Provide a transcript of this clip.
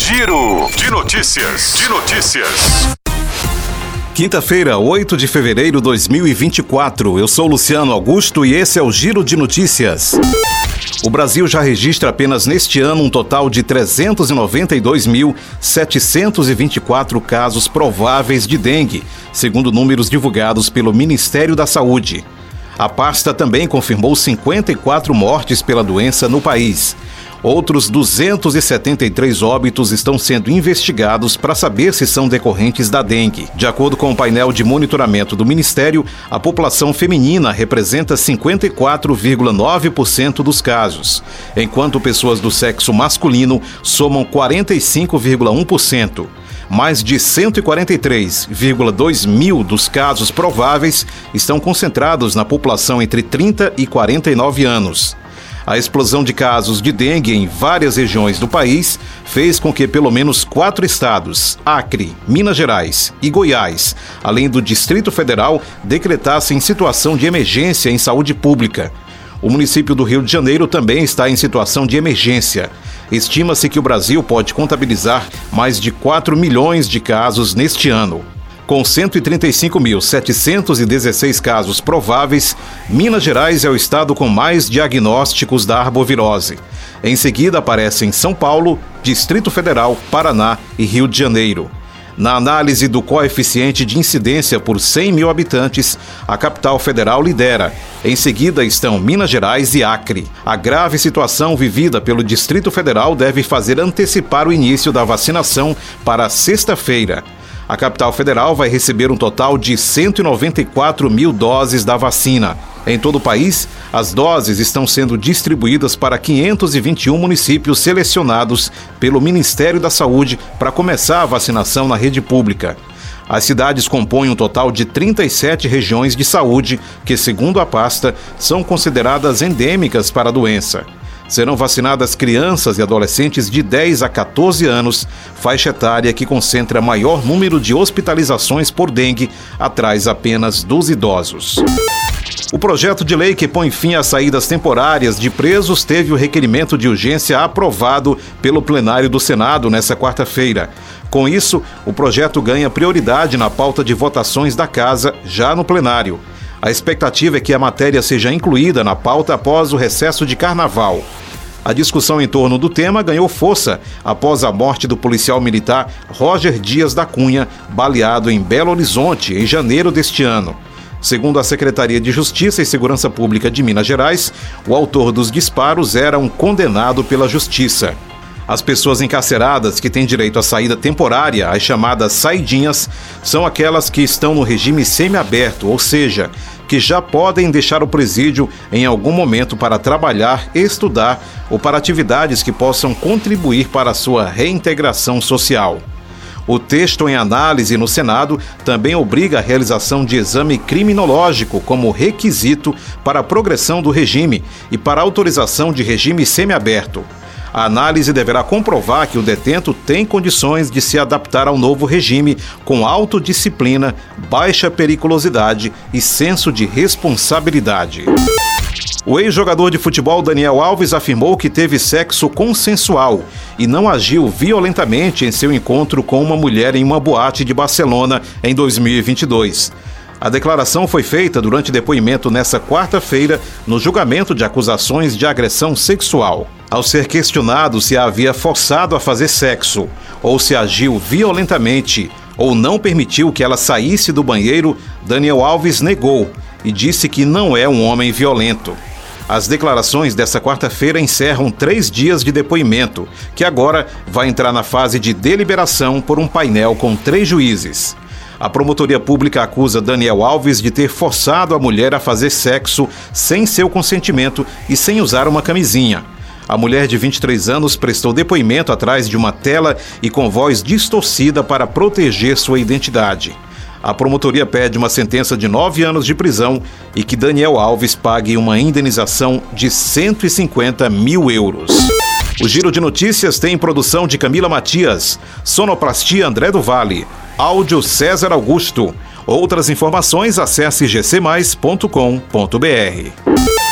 Giro de notícias. De notícias. Quinta-feira, 8 de fevereiro de 2024. Eu sou Luciano Augusto e esse é o Giro de Notícias. O Brasil já registra apenas neste ano um total de 392.724 casos prováveis de dengue, segundo números divulgados pelo Ministério da Saúde. A pasta também confirmou 54 mortes pela doença no país. Outros 273 óbitos estão sendo investigados para saber se são decorrentes da dengue. De acordo com o painel de monitoramento do Ministério, a população feminina representa 54,9% dos casos, enquanto pessoas do sexo masculino somam 45,1% mais de 143,2 mil dos casos prováveis estão concentrados na população entre 30 e 49 anos. A explosão de casos de dengue em várias regiões do país fez com que pelo menos quatro estados, Acre, Minas Gerais e Goiás, além do Distrito Federal, decretassem situação de emergência em saúde pública. O município do Rio de Janeiro também está em situação de emergência. Estima-se que o Brasil pode contabilizar mais de 4 milhões de casos neste ano. Com 135.716 casos prováveis, Minas Gerais é o estado com mais diagnósticos da arbovirose. Em seguida aparecem São Paulo, Distrito Federal, Paraná e Rio de Janeiro. Na análise do coeficiente de incidência por 100 mil habitantes, a capital federal lidera. Em seguida estão Minas Gerais e Acre. A grave situação vivida pelo Distrito Federal deve fazer antecipar o início da vacinação para sexta-feira a capital federal vai receber um total de 194 mil doses da vacina. Em todo o país, as doses estão sendo distribuídas para 521 municípios selecionados pelo Ministério da Saúde para começar a vacinação na rede pública. As cidades compõem um total de 37 regiões de saúde que, segundo a pasta, são consideradas endêmicas para a doença. Serão vacinadas crianças e adolescentes de 10 a 14 anos, faixa etária que concentra maior número de hospitalizações por dengue, atrás apenas dos idosos. O projeto de lei que põe fim às saídas temporárias de presos teve o requerimento de urgência aprovado pelo plenário do Senado nesta quarta-feira. Com isso, o projeto ganha prioridade na pauta de votações da Casa já no plenário. A expectativa é que a matéria seja incluída na pauta após o recesso de carnaval. A discussão em torno do tema ganhou força após a morte do policial militar Roger Dias da Cunha, baleado em Belo Horizonte em janeiro deste ano. Segundo a Secretaria de Justiça e Segurança Pública de Minas Gerais, o autor dos disparos era um condenado pela Justiça. As pessoas encarceradas que têm direito à saída temporária, as chamadas saidinhas, são aquelas que estão no regime semiaberto, ou seja, que já podem deixar o presídio em algum momento para trabalhar, estudar ou para atividades que possam contribuir para a sua reintegração social. O texto em análise no Senado também obriga a realização de exame criminológico como requisito para a progressão do regime e para autorização de regime semiaberto. A análise deverá comprovar que o detento tem condições de se adaptar ao novo regime com autodisciplina, baixa periculosidade e senso de responsabilidade. O ex-jogador de futebol Daniel Alves afirmou que teve sexo consensual e não agiu violentamente em seu encontro com uma mulher em uma boate de Barcelona em 2022. A declaração foi feita durante depoimento nesta quarta-feira no julgamento de acusações de agressão sexual. Ao ser questionado se a havia forçado a fazer sexo ou se agiu violentamente ou não permitiu que ela saísse do banheiro, Daniel Alves negou e disse que não é um homem violento. As declarações desta quarta-feira encerram três dias de depoimento, que agora vai entrar na fase de deliberação por um painel com três juízes. A promotoria pública acusa Daniel Alves de ter forçado a mulher a fazer sexo sem seu consentimento e sem usar uma camisinha. A mulher de 23 anos prestou depoimento atrás de uma tela e com voz distorcida para proteger sua identidade. A promotoria pede uma sentença de nove anos de prisão e que Daniel Alves pague uma indenização de 150 mil euros. O Giro de Notícias tem produção de Camila Matias, Sonoplastia André do Vale, áudio César Augusto. Outras informações acesse gcmais.com.br.